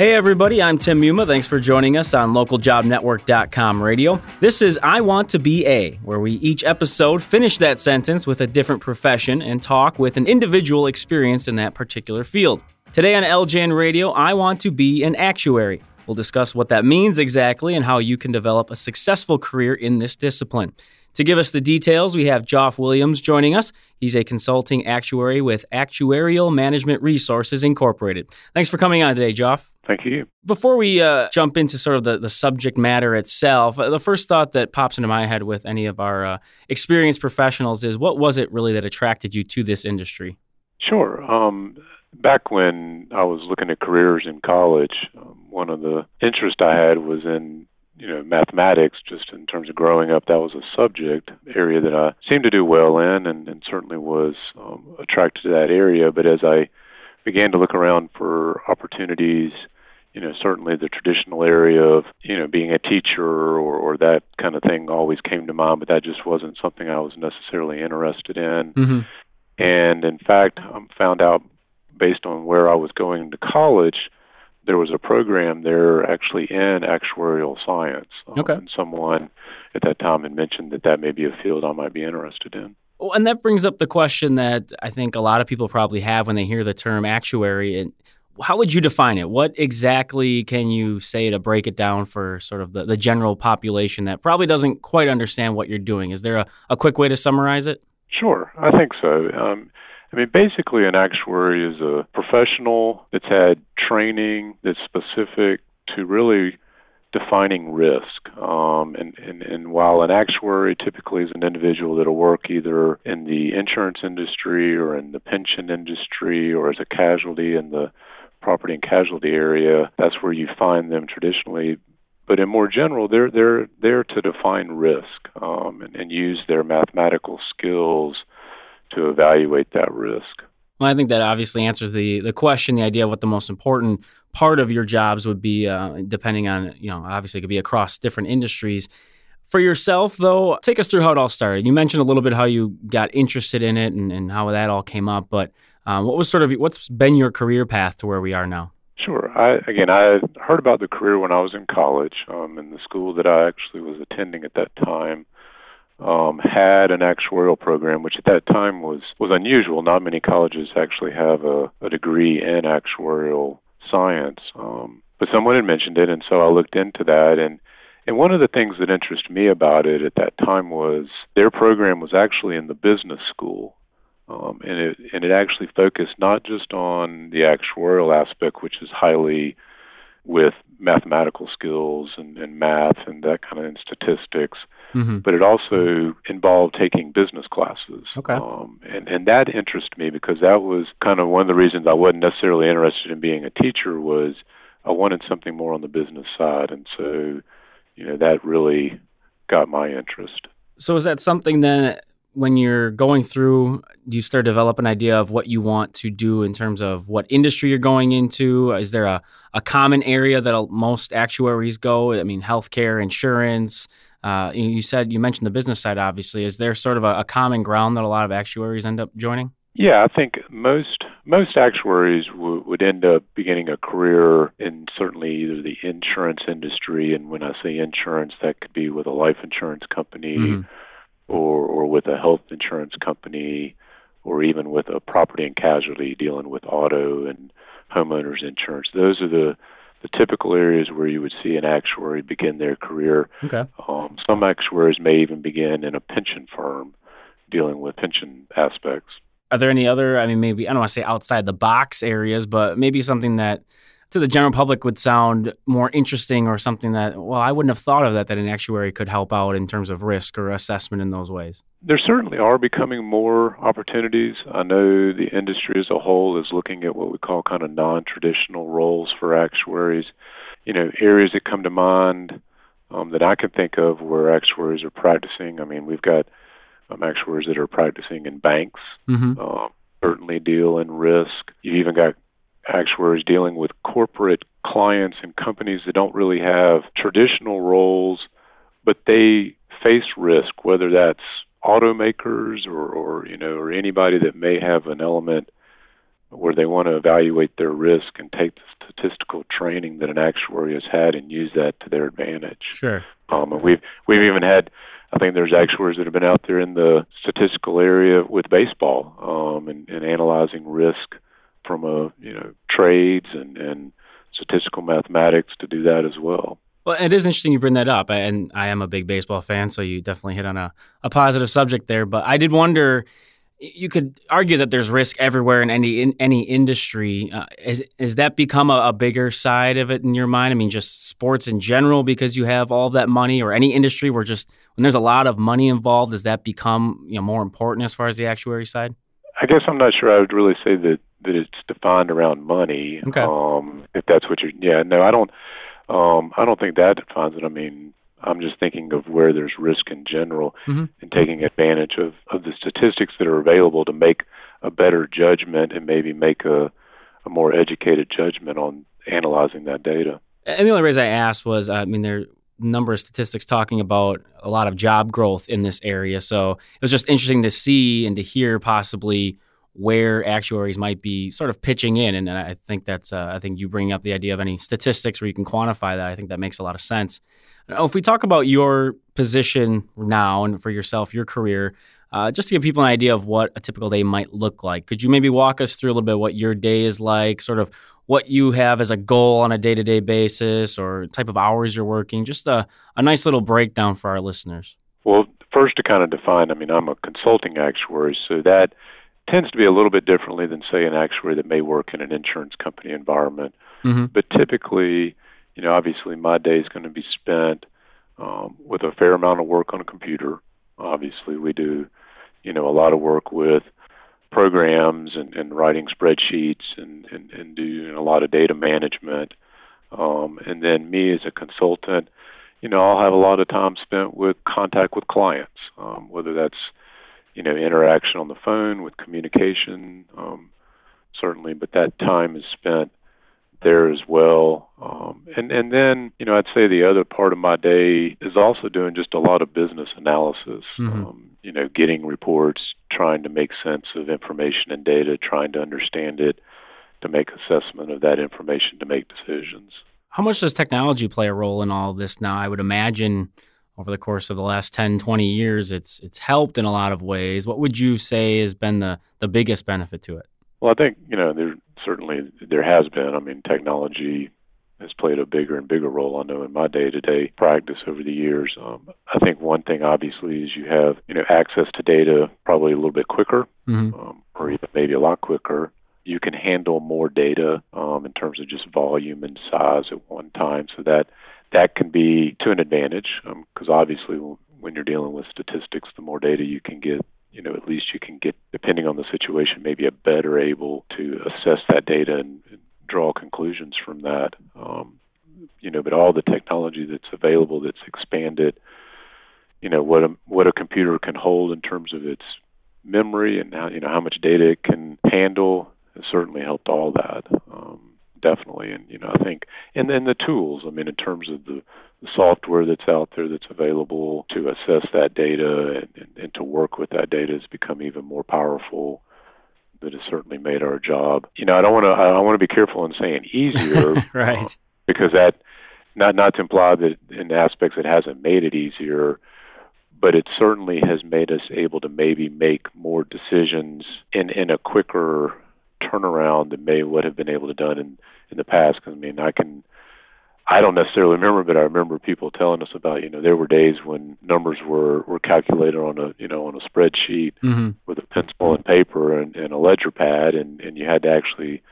Hey, everybody, I'm Tim Muma. Thanks for joining us on localjobnetwork.com radio. This is I Want to Be A, where we each episode finish that sentence with a different profession and talk with an individual experienced in that particular field. Today on LJN Radio, I want to be an actuary. We'll discuss what that means exactly and how you can develop a successful career in this discipline. To give us the details, we have Joff Williams joining us. He's a consulting actuary with Actuarial Management Resources Incorporated. Thanks for coming on today, Joff. Thank you. Before we uh, jump into sort of the, the subject matter itself, uh, the first thought that pops into my head with any of our uh, experienced professionals is what was it really that attracted you to this industry? Sure. Um, back when I was looking at careers in college, um, one of the interests I had was in you know mathematics just in terms of growing up that was a subject area that I seemed to do well in and, and certainly was um, attracted to that area but as I began to look around for opportunities you know certainly the traditional area of you know being a teacher or, or that kind of thing always came to mind but that just wasn't something I was necessarily interested in mm-hmm. and in fact I found out based on where I was going to college there was a program there actually in actuarial science. Um, okay. And someone at that time had mentioned that that may be a field I might be interested in. Well, and that brings up the question that I think a lot of people probably have when they hear the term actuary. And how would you define it? What exactly can you say to break it down for sort of the, the general population that probably doesn't quite understand what you're doing? Is there a, a quick way to summarize it? Sure, I think so. Um, I mean, basically, an actuary is a professional that's had training that's specific to really defining risk. Um, and, and, and while an actuary typically is an individual that'll work either in the insurance industry or in the pension industry or as a casualty in the property and casualty area, that's where you find them traditionally. But in more general, they're they're there to define risk um, and, and use their mathematical skills to evaluate that risk. Well, I think that obviously answers the the question, the idea of what the most important part of your jobs would be, uh, depending on you know, obviously it could be across different industries. For yourself, though, take us through how it all started. You mentioned a little bit how you got interested in it and, and how that all came up, but um, what was sort of what's been your career path to where we are now? Sure. I again, I heard about the career when I was in college, um, in the school that I actually was attending at that time um, had an actuarial program, which at that time was was unusual. Not many colleges actually have a, a degree in actuarial science, um, but someone had mentioned it, and so I looked into that. and And one of the things that interested me about it at that time was their program was actually in the business school, um, and it and it actually focused not just on the actuarial aspect, which is highly with mathematical skills and, and math and that kind of and statistics mm-hmm. but it also involved taking business classes. Okay. Um, and, and that interested me because that was kind of one of the reasons I wasn't necessarily interested in being a teacher was I wanted something more on the business side. And so, you know, that really got my interest. So is that something then when you're going through, you start to develop an idea of what you want to do in terms of what industry you're going into? Is there a, a common area that most actuaries go? I mean, healthcare, insurance, uh, you said you mentioned the business side. Obviously, is there sort of a, a common ground that a lot of actuaries end up joining? Yeah, I think most most actuaries w- would end up beginning a career in certainly either the insurance industry, and when I say insurance, that could be with a life insurance company, mm-hmm. or or with a health insurance company, or even with a property and casualty dealing with auto and homeowners insurance. Those are the the typical areas where you would see an actuary begin their career. Okay. Um, some actuaries may even begin in a pension firm dealing with pension aspects. Are there any other, I mean, maybe, I don't want to say outside the box areas, but maybe something that to the general public would sound more interesting or something that, well, I wouldn't have thought of that, that an actuary could help out in terms of risk or assessment in those ways? There certainly are becoming more opportunities. I know the industry as a whole is looking at what we call kind of non traditional roles for actuaries. You know, areas that come to mind um, that I can think of where actuaries are practicing. I mean, we've got um, actuaries that are practicing in banks, mm-hmm. uh, certainly deal in risk. You've even got actuaries dealing with corporate clients and companies that don't really have traditional roles, but they face risk, whether that's automakers or, or you know, or anybody that may have an element where they want to evaluate their risk and take the statistical training that an actuary has had and use that to their advantage. Sure. Um, and we've we've even had I think there's actuaries that have been out there in the statistical area with baseball um, and, and analyzing risk from a you know trades and, and statistical mathematics to do that as well. Well, it is interesting you bring that up, and I am a big baseball fan, so you definitely hit on a, a positive subject there. But I did wonder, you could argue that there's risk everywhere in any in any industry. Uh, is is that become a, a, bigger side of it in your mind? I mean, just sports in general, because you have all that money, or any industry where just when there's a lot of money involved, does that become you know more important as far as the actuary side? I guess I'm not sure. I would really say that that it's defined around money. Okay. Um, if that's what you're, yeah, no, I don't. Um, I don't think that defines it. I mean, I'm just thinking of where there's risk in general mm-hmm. and taking advantage of, of the statistics that are available to make a better judgment and maybe make a, a more educated judgment on analyzing that data. And the only reason I asked was, I mean, there are a number of statistics talking about a lot of job growth in this area. So it was just interesting to see and to hear possibly where actuaries might be sort of pitching in. And I think that's, uh, I think you bring up the idea of any statistics where you can quantify that. I think that makes a lot of sense. Now, if we talk about your position now and for yourself, your career, uh, just to give people an idea of what a typical day might look like, could you maybe walk us through a little bit what your day is like, sort of what you have as a goal on a day to day basis or type of hours you're working? Just a, a nice little breakdown for our listeners. Well, first to kind of define, I mean, I'm a consulting actuary, so that tends to be a little bit differently than, say, an actuary that may work in an insurance company environment. Mm-hmm. But typically, you know, obviously my day is going to be spent um, with a fair amount of work on a computer. Obviously, we do, you know, a lot of work with programs and, and writing spreadsheets and, and, and doing a lot of data management. Um, and then me as a consultant, you know, I'll have a lot of time spent with contact with clients, um, whether that's you know, interaction on the phone with communication, um, certainly, but that time is spent there as well. Um, and and then you know, I'd say the other part of my day is also doing just a lot of business analysis. Mm-hmm. Um, you know, getting reports, trying to make sense of information and data, trying to understand it, to make assessment of that information, to make decisions. How much does technology play a role in all this now? I would imagine over the course of the last 10, 20 years, it's it's helped in a lot of ways. What would you say has been the, the biggest benefit to it? Well, I think, you know, there certainly there has been. I mean, technology has played a bigger and bigger role. I know in my day-to-day practice over the years. Um, I think one thing obviously is you have you know access to data probably a little bit quicker, mm-hmm. um, or even maybe a lot quicker. You can handle more data um, in terms of just volume and size at one time, so that that can be to an advantage because um, obviously when you're dealing with statistics, the more data you can get, you know, at least you can get, depending on the situation, maybe a better able to assess that data and, and draw conclusions from that. Um, you know, but all the technology that's available that's expanded, you know, what a what a computer can hold in terms of its memory and how you know how much data it can handle has certainly helped all that. Um, definitely. And you know, I think, and then the tools. I mean, in terms of the, the software that's out there that's available to assess that data and, and, and to work with that data has become even more powerful. That has certainly made our job. You know, I don't want to. I want to be careful in saying easier, right? Uh, because that not not to imply that in aspects it hasn't made it easier but it certainly has made us able to maybe make more decisions in in a quicker turnaround than may would have been able to done in in the past. Cause, I mean, I can. I don't necessarily remember, but I remember people telling us about. You know, there were days when numbers were were calculated on a you know on a spreadsheet mm-hmm. with a pencil and paper and, and a ledger pad, and and you had to actually,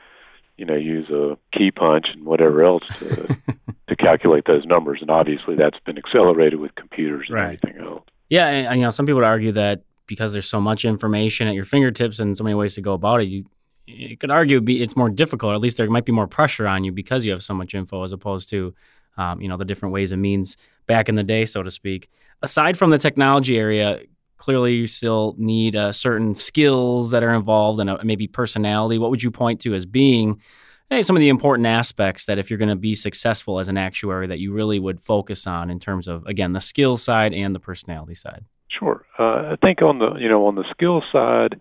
you know, use a key punch and whatever else to to calculate those numbers. And obviously, that's been accelerated with computers and right. everything else. Yeah, and, you know, some people would argue that because there's so much information at your fingertips and so many ways to go about it, you you could argue be it's more difficult, or at least there might be more pressure on you because you have so much info as opposed to, um, you know, the different ways and means back in the day, so to speak. Aside from the technology area, clearly you still need uh, certain skills that are involved and uh, maybe personality. What would you point to as being hey, some of the important aspects that if you're going to be successful as an actuary that you really would focus on in terms of, again, the skill side and the personality side? Sure. Uh, I think on the, you know, on the skill side,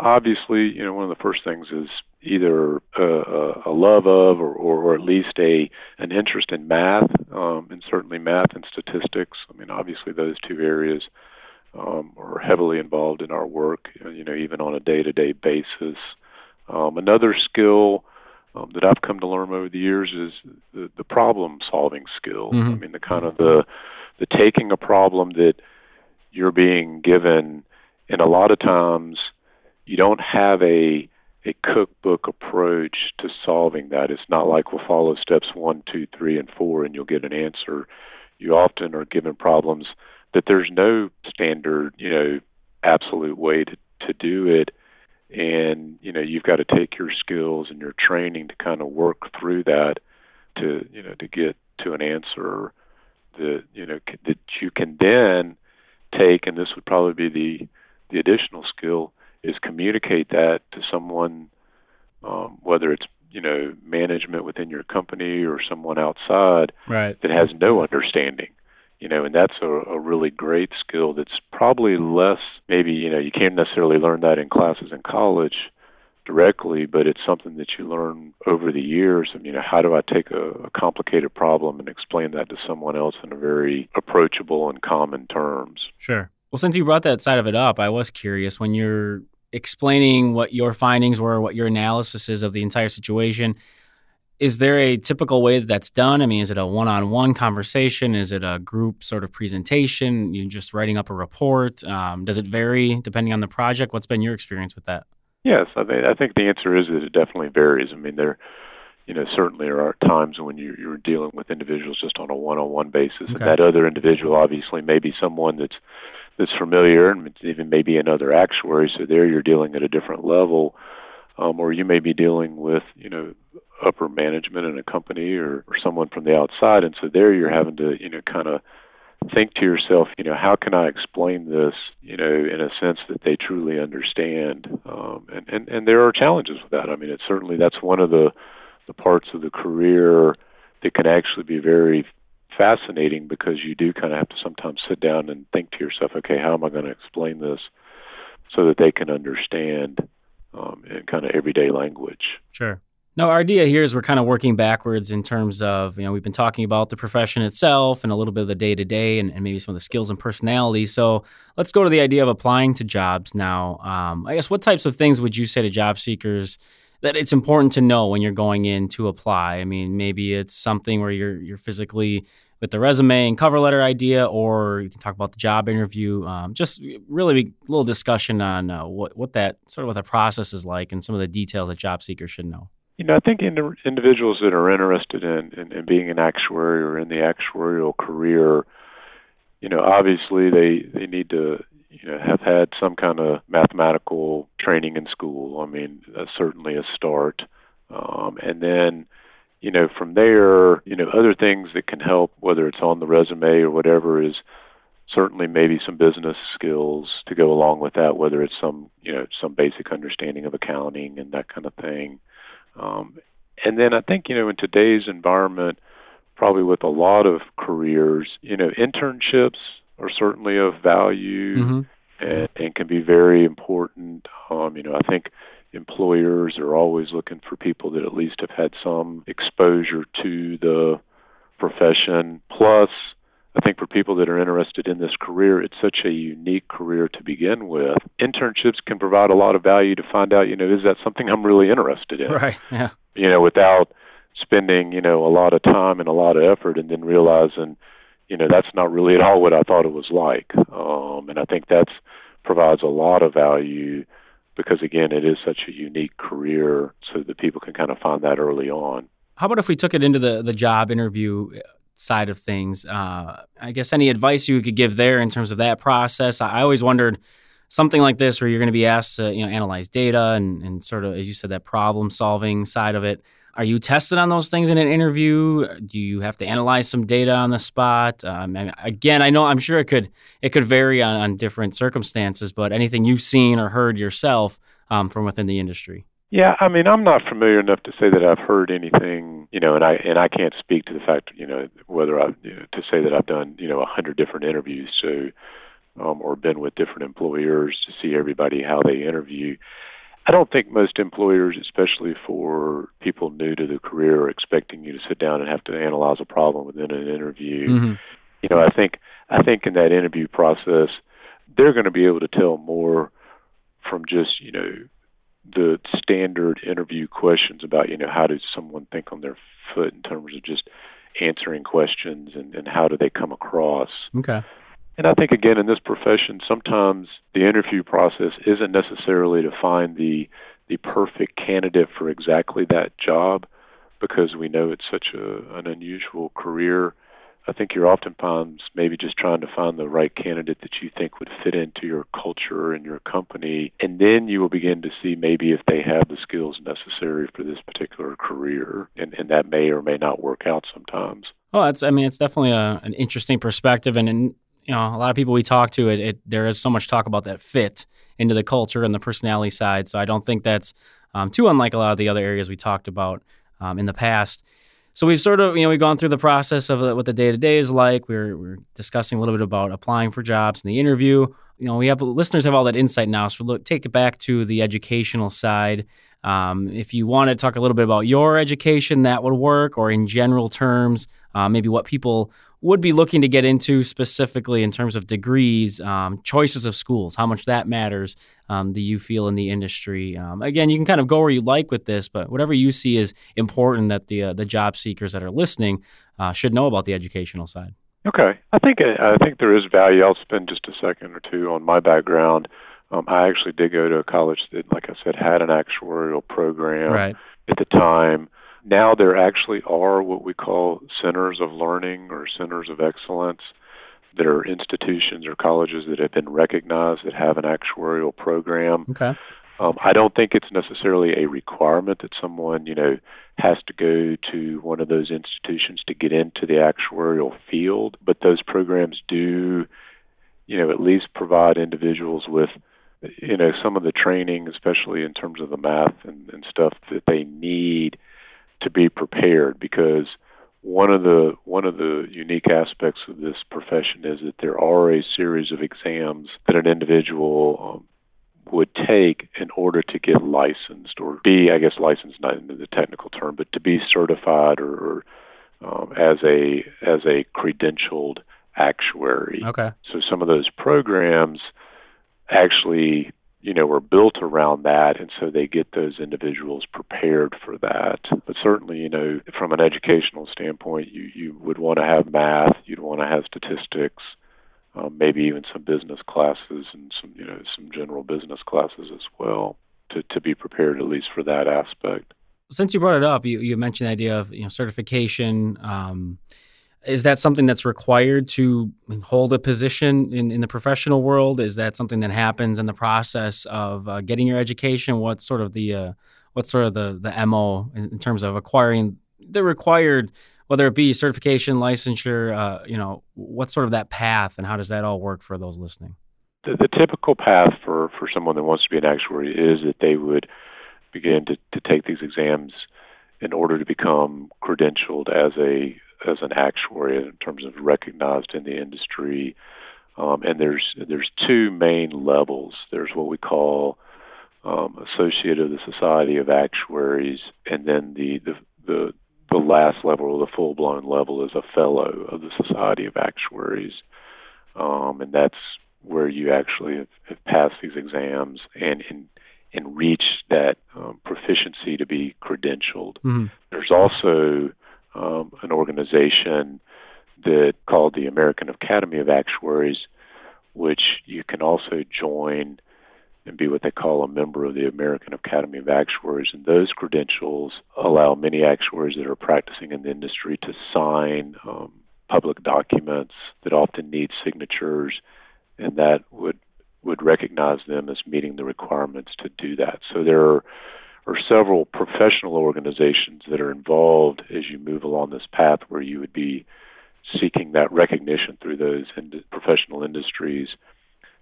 obviously, you know, one of the first things is either a, a love of or, or, or, at least a an interest in math, um, and certainly math and statistics. I mean, obviously those two areas um, are heavily involved in our work. You know, even on a day-to-day basis. Um, another skill um, that I've come to learn over the years is the, the problem-solving skill. Mm-hmm. I mean, the kind of the the taking a problem that you're being given, and a lot of times you don't have a a cookbook approach to solving that. It's not like we'll follow steps one, two, three, and four, and you'll get an answer. You often are given problems that there's no standard, you know, absolute way to to do it, and you know you've got to take your skills and your training to kind of work through that to you know to get to an answer that you know that you can then take, and this would probably be the the additional skill is communicate that to someone, um, whether it's you know management within your company or someone outside right. that has no understanding. You know, and that's a, a really great skill. That's probably less. Maybe you know you can't necessarily learn that in classes in college directly, but it's something that you learn over the years. I mean, how do I take a, a complicated problem and explain that to someone else in a very approachable and common terms? Sure. Well, since you brought that side of it up, I was curious when you're explaining what your findings were, what your analysis is of the entire situation. Is there a typical way that that's done? I mean, is it a one on one conversation? Is it a group sort of presentation? You just writing up a report? Um, does it vary depending on the project? What's been your experience with that? Yes, I think I think the answer is that it definitely varies. I mean, there, you know, certainly there are times when you, you're dealing with individuals just on a one-on-one basis, okay. and that other individual obviously may be someone that's that's familiar, and even maybe another actuary. So there, you're dealing at a different level, um, or you may be dealing with you know upper management in a company or, or someone from the outside, and so there you're having to you know kind of think to yourself, you know, how can I explain this, you know, in a sense that they truly understand? Um, and, and and there are challenges with that. I mean, it's certainly that's one of the the parts of the career that can actually be very fascinating because you do kind of have to sometimes sit down and think to yourself, okay, how am I going to explain this so that they can understand um, in kind of everyday language? Sure. No, our idea here is we're kind of working backwards in terms of, you know, we've been talking about the profession itself and a little bit of the day to day and maybe some of the skills and personality. So let's go to the idea of applying to jobs now. Um, I guess what types of things would you say to job seekers that it's important to know when you're going in to apply. I mean, maybe it's something where you're you're physically with the resume and cover letter idea, or you can talk about the job interview. Um, just really a little discussion on uh, what what that sort of what the process is like and some of the details that job seekers should know. You know, I think in individuals that are interested in, in, in being an actuary or in the actuarial career, you know, obviously they they need to you know, have had some kind of mathematical training in school. I mean, that's certainly a start. Um, and then, you know, from there, you know, other things that can help, whether it's on the resume or whatever, is certainly maybe some business skills to go along with that, whether it's some, you know, some basic understanding of accounting and that kind of thing. Um, and then I think, you know, in today's environment, probably with a lot of careers, you know, internships are certainly of value mm-hmm. and, and can be very important. Um, you know, I think employers are always looking for people that at least have had some exposure to the profession. Plus, I think for people that are interested in this career, it's such a unique career to begin with. Internships can provide a lot of value to find out, you know, is that something I'm really interested in? Right. Yeah. You know, without spending, you know, a lot of time and a lot of effort and then realizing, you know that's not really at all what I thought it was like. Um, and I think that provides a lot of value because again, it is such a unique career, so that people can kind of find that early on. How about if we took it into the the job interview side of things? Uh, I guess any advice you could give there in terms of that process? I, I always wondered something like this where you're going to be asked to you know analyze data and, and sort of as you said that problem solving side of it are you tested on those things in an interview? Do you have to analyze some data on the spot? Um, again, I know I'm sure it could it could vary on, on, different circumstances, but anything you've seen or heard yourself um, from within the industry? Yeah, I mean, I'm not familiar enough to say that I've heard anything, you know, and I and I can't speak to the fact, you know, whether I you know, to say that I've done, you know, a hundred different interviews, so um, or been with different employers to see everybody how they interview. I don't think most employers, especially for people new to the career, are expecting you to sit down and have to analyze a problem within an interview. Mm-hmm. You know, I think I think in that interview process, they're going to be able to tell more from just you know the standard interview questions about you know how does someone think on their foot in terms of just answering questions and, and how do they come across. Okay. And I think again in this profession, sometimes the interview process isn't necessarily to find the the perfect candidate for exactly that job, because we know it's such a, an unusual career. I think you're oftentimes maybe just trying to find the right candidate that you think would fit into your culture and your company. And then you will begin to see maybe if they have the skills necessary for this particular career. And, and that may or may not work out sometimes. Well, it's, I mean, it's definitely a, an interesting perspective. And, and, you know, a lot of people we talk to, it, it, there is so much talk about that fit into the culture and the personality side. So I don't think that's um, too unlike a lot of the other areas we talked about um, in the past. So we've sort of, you know, we've gone through the process of what the day to day is like. We're, we're discussing a little bit about applying for jobs in the interview. You know, we have listeners have all that insight now. So look, take it back to the educational side. Um, if you want to talk a little bit about your education, that would work, or in general terms, uh, maybe what people would be looking to get into specifically in terms of degrees, um, choices of schools, how much that matters. Um, do you feel in the industry? Um, again, you can kind of go where you like with this, but whatever you see is important that the uh, the job seekers that are listening uh, should know about the educational side. Okay, I think I think there is value. I'll spend just a second or two on my background. Um, I actually did go to a college that, like I said, had an actuarial program right. at the time. Now there actually are what we call centers of learning or centers of excellence that are institutions or colleges that have been recognized that have an actuarial program. Okay. Um, I don't think it's necessarily a requirement that someone, you know, has to go to one of those institutions to get into the actuarial field, but those programs do, you know, at least provide individuals with, you know, some of the training, especially in terms of the math and, and stuff that they need to be prepared because one of the one of the unique aspects of this profession is that there are a series of exams that an individual um, would take in order to get licensed or be, I guess, licensed not in the technical term, but to be certified or, or um, as a as a credentialed actuary. Okay. So some of those programs actually you know, are built around that, and so they get those individuals prepared for that. But certainly, you know, from an educational standpoint, you you would want to have math, you'd want to have statistics, um, maybe even some business classes and some you know some general business classes as well to to be prepared at least for that aspect. Since you brought it up, you you mentioned the idea of you know certification. Um, is that something that's required to hold a position in, in the professional world? Is that something that happens in the process of uh, getting your education? What's sort of the uh, what's sort of the the mo in, in, terms of acquiring the required, whether it be certification, licensure? Uh, you know, what's sort of that path, and how does that all work for those listening? The, the typical path for for someone that wants to be an actuary is that they would begin to, to take these exams in order to become credentialed as a as an actuary in terms of recognized in the industry. Um, and there's there's two main levels. There's what we call um, associate of the Society of Actuaries, and then the the the, the last level, or the full blown level, is a fellow of the Society of Actuaries, um, and that's where you actually have, have passed these exams and and and reached that um, proficiency to be credentialed. Mm-hmm. There's also um, an organization that called the American Academy of Actuaries, which you can also join and be what they call a member of the American Academy of Actuaries. And those credentials allow many actuaries that are practicing in the industry to sign um, public documents that often need signatures, and that would would recognize them as meeting the requirements to do that. So there are or several professional organizations that are involved as you move along this path where you would be seeking that recognition through those ind- professional industries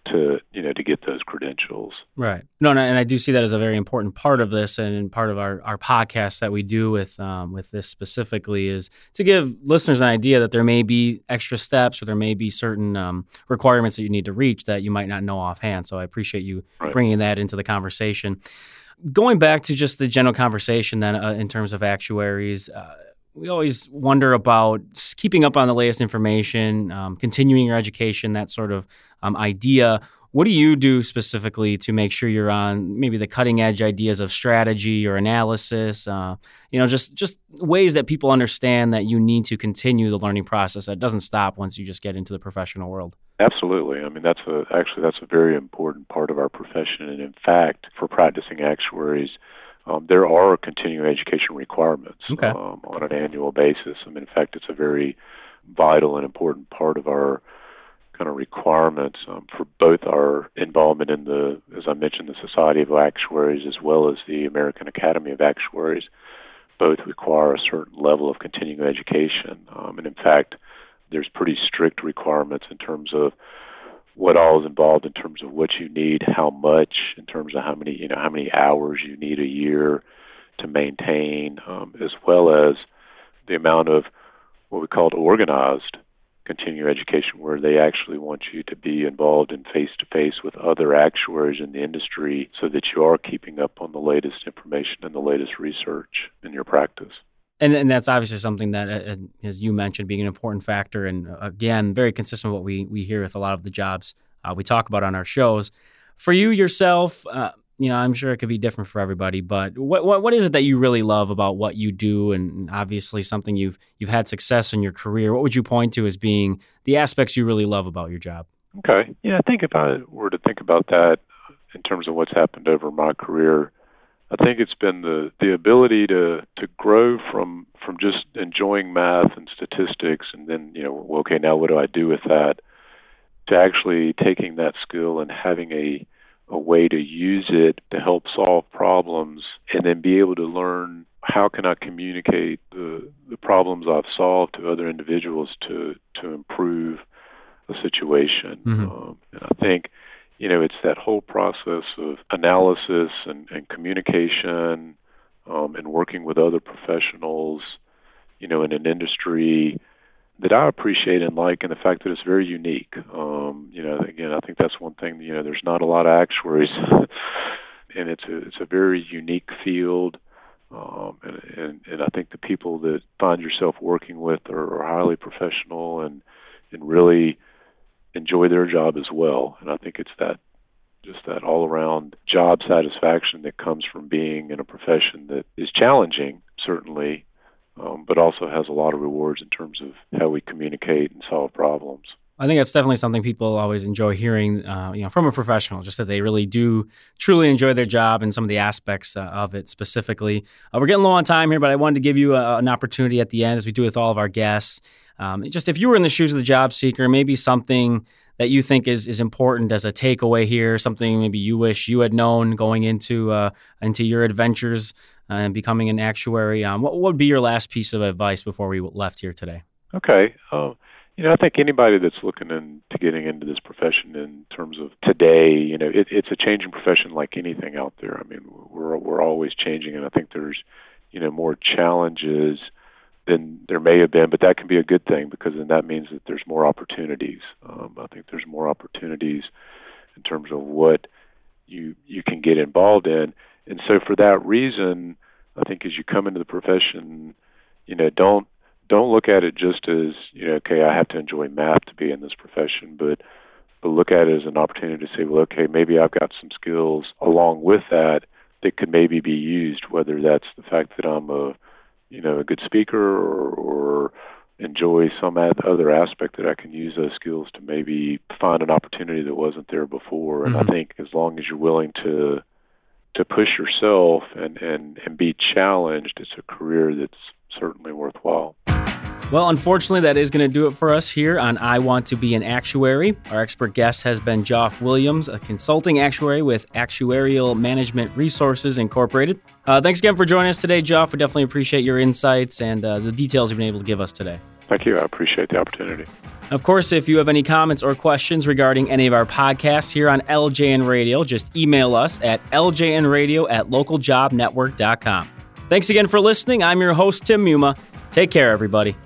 to you know to get those credentials. Right. No, no, and I do see that as a very important part of this, and part of our, our podcast that we do with um, with this specifically is to give listeners an idea that there may be extra steps or there may be certain um, requirements that you need to reach that you might not know offhand. So I appreciate you right. bringing that into the conversation. Going back to just the general conversation, then, uh, in terms of actuaries, uh, we always wonder about keeping up on the latest information, um, continuing your education, that sort of um, idea. What do you do specifically to make sure you're on maybe the cutting edge ideas of strategy or analysis? Uh, you know, just just ways that people understand that you need to continue the learning process. That doesn't stop once you just get into the professional world. Absolutely. I mean, that's a actually that's a very important part of our profession, and in fact, for practicing actuaries. Um, there are continuing education requirements okay. um, on an annual basis. I mean, in fact, it's a very vital and important part of our kind of requirements um, for both our involvement in the, as I mentioned, the Society of Actuaries as well as the American Academy of Actuaries. Both require a certain level of continuing education, um, and in fact, there's pretty strict requirements in terms of what all is involved in terms of what you need, how much, in terms of how many you know how many hours you need a year to maintain, um, as well as the amount of what we call organized continuing education, where they actually want you to be involved in face to face with other actuaries in the industry, so that you are keeping up on the latest information and the latest research in your practice. And, and that's obviously something that, uh, as you mentioned, being an important factor, and uh, again, very consistent with what we we hear with a lot of the jobs uh, we talk about on our shows. For you yourself, uh, you know, I'm sure it could be different for everybody, but what, what what is it that you really love about what you do, and obviously something you've you've had success in your career? What would you point to as being the aspects you really love about your job? Okay, yeah, I think if I were to think about that in terms of what's happened over my career, I think it's been the the ability to to grow from from just enjoying math and statistics, and then you know, okay, now what do I do with that? To actually taking that skill and having a a way to use it to help solve problems, and then be able to learn how can I communicate the the problems I've solved to other individuals to to improve the situation. Mm-hmm. Um, and I think you know, it's that whole process of analysis and, and communication um, and working with other professionals, you know, in an industry that I appreciate and like, and the fact that it's very unique. Um, you know, again, I think that's one thing. You know, there's not a lot of actuaries, and it's a it's a very unique field. Um, and, and and I think the people that find yourself working with are, are highly professional and and really enjoy their job as well. And I think it's that just that all around job satisfaction that comes from being in a profession that is challenging, certainly, um, but also has a lot of rewards in terms of how we communicate and solve problems. I think that's definitely something people always enjoy hearing, uh, you know, from a professional. Just that they really do truly enjoy their job and some of the aspects uh, of it specifically. Uh, we're getting low on time here, but I wanted to give you a, an opportunity at the end, as we do with all of our guests. Um, just if you were in the shoes of the job seeker, maybe something that you think is is important as a takeaway here, something maybe you wish you had known going into uh, into your adventures uh, and becoming an actuary. Um, what, what, would be your last piece of advice before we left here today? Okay. Uh, you know, I think anybody that's looking into getting into this profession in terms of today, you know, it, it's a changing profession like anything out there. I mean, we're we're always changing, and I think there's, you know, more challenges than there may have been, but that can be a good thing because then that means that there's more opportunities. Um, I think there's more opportunities in terms of what you you can get involved in, and so for that reason, I think as you come into the profession, you know, don't don't look at it just as you know, okay, I have to enjoy math to be in this profession, but but look at it as an opportunity to say, well, okay, maybe I've got some skills along with that that could maybe be used, whether that's the fact that I'm a you know a good speaker or, or enjoy some other aspect that I can use those skills to maybe find an opportunity that wasn't there before. And mm-hmm. I think as long as you're willing to to push yourself and, and, and be challenged, it's a career that's certainly worthwhile. Well, unfortunately, that is going to do it for us here on I Want to Be an Actuary. Our expert guest has been Joff Williams, a consulting actuary with Actuarial Management Resources Incorporated. Uh, thanks again for joining us today, Joff. We definitely appreciate your insights and uh, the details you've been able to give us today. Thank you. I appreciate the opportunity. Of course, if you have any comments or questions regarding any of our podcasts here on LJN Radio, just email us at ljnradio at localjobnetwork.com. Thanks again for listening. I'm your host, Tim Muma. Take care, everybody.